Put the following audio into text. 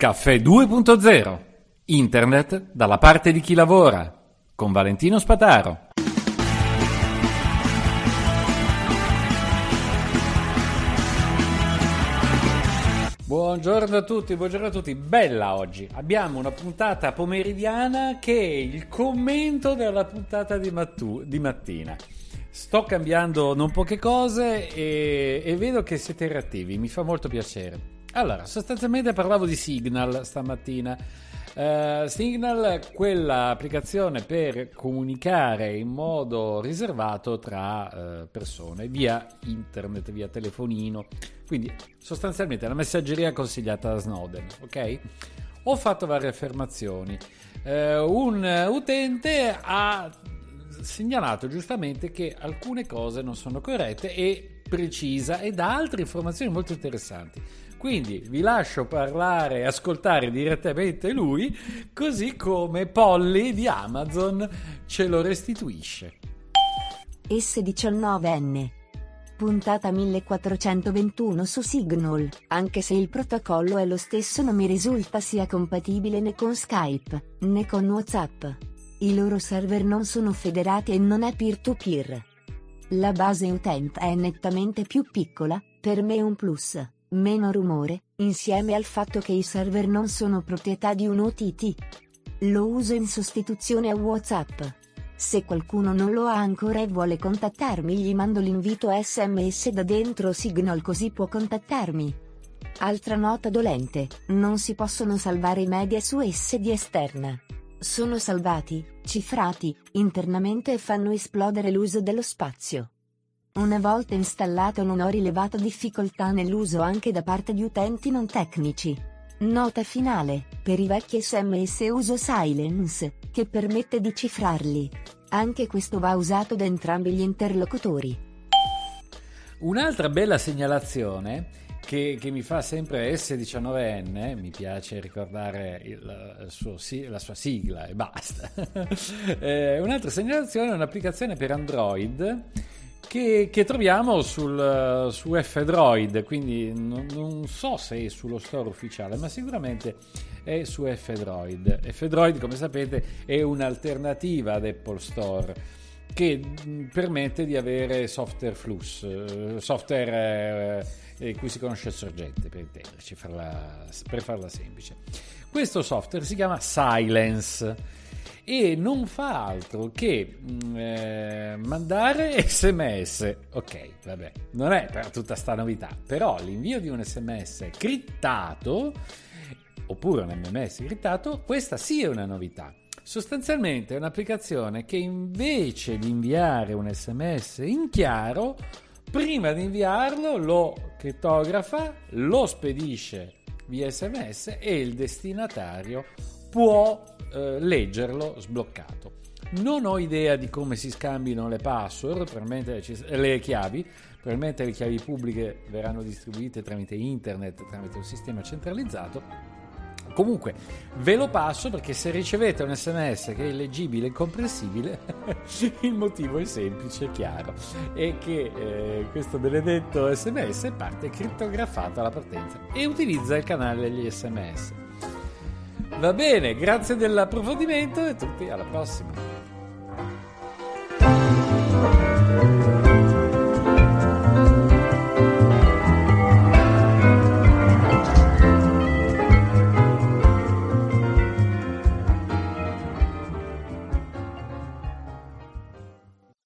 Caffè 2.0 Internet dalla parte di chi lavora con Valentino Spataro. Buongiorno a tutti, buongiorno a tutti. Bella oggi. Abbiamo una puntata pomeridiana che è il commento della puntata di, mattu- di mattina. Sto cambiando non poche cose e, e vedo che siete reattivi, mi fa molto piacere. Allora, sostanzialmente parlavo di Signal stamattina. Uh, Signal, quella applicazione per comunicare in modo riservato tra uh, persone via internet, via telefonino. Quindi sostanzialmente la messaggeria consigliata da Snowden, ok? Ho fatto varie affermazioni. Uh, un utente ha segnalato giustamente che alcune cose non sono corrette e precisa e dà altre informazioni molto interessanti. Quindi vi lascio parlare e ascoltare direttamente lui, così come Polly di Amazon ce lo restituisce. S19N puntata 1421 su Signal, anche se il protocollo è lo stesso non mi risulta sia compatibile né con Skype, né con WhatsApp. I loro server non sono federati e non è peer-to-peer. La base utente è nettamente più piccola, per me un plus. Meno rumore, insieme al fatto che i server non sono proprietà di un OTT. Lo uso in sostituzione a WhatsApp. Se qualcuno non lo ha ancora e vuole contattarmi gli mando l'invito SMS da dentro Signal così può contattarmi. Altra nota dolente, non si possono salvare i media su SD esterna. Sono salvati, cifrati, internamente e fanno esplodere l'uso dello spazio. Una volta installato non ho rilevato difficoltà nell'uso anche da parte di utenti non tecnici. Nota finale, per i vecchi sms uso Silence, che permette di cifrarli. Anche questo va usato da entrambi gli interlocutori. Un'altra bella segnalazione che, che, mi fa sempre S19N, mi piace ricordare il, suo, la sua sigla e basta. eh, un'altra segnalazione è un'applicazione per Android che, che troviamo sul, su F-Droid, quindi non, non, so se è sullo store ufficiale, ma sicuramente è su F-Droid. F-Droid, come sapete, è un'alternativa ad Apple Store che permette di avere software flux, eh, software eh, cui si conosce il sorgente, per intenderci, farla, per farla semplice. Questo software si chiama Silence e non fa altro che mm, eh, mandare sms. Ok, vabbè, non è per tutta sta novità, però l'invio di un sms criptato oppure un MMS criptato, questa sì è una novità. Sostanzialmente è un'applicazione che invece di inviare un sms in chiaro, prima di inviarlo lo criptografa, lo spedisce via sms e il destinatario può eh, leggerlo sbloccato. Non ho idea di come si scambino le password, probabilmente le chiavi, probabilmente le chiavi pubbliche verranno distribuite tramite internet, tramite un sistema centralizzato. Comunque ve lo passo perché se ricevete un sms che è illeggibile e incomprensibile, il motivo è semplice e chiaro, è che eh, questo benedetto sms parte crittografato alla partenza e utilizza il canale degli sms. Va bene, grazie dell'approfondimento e tutti alla prossima.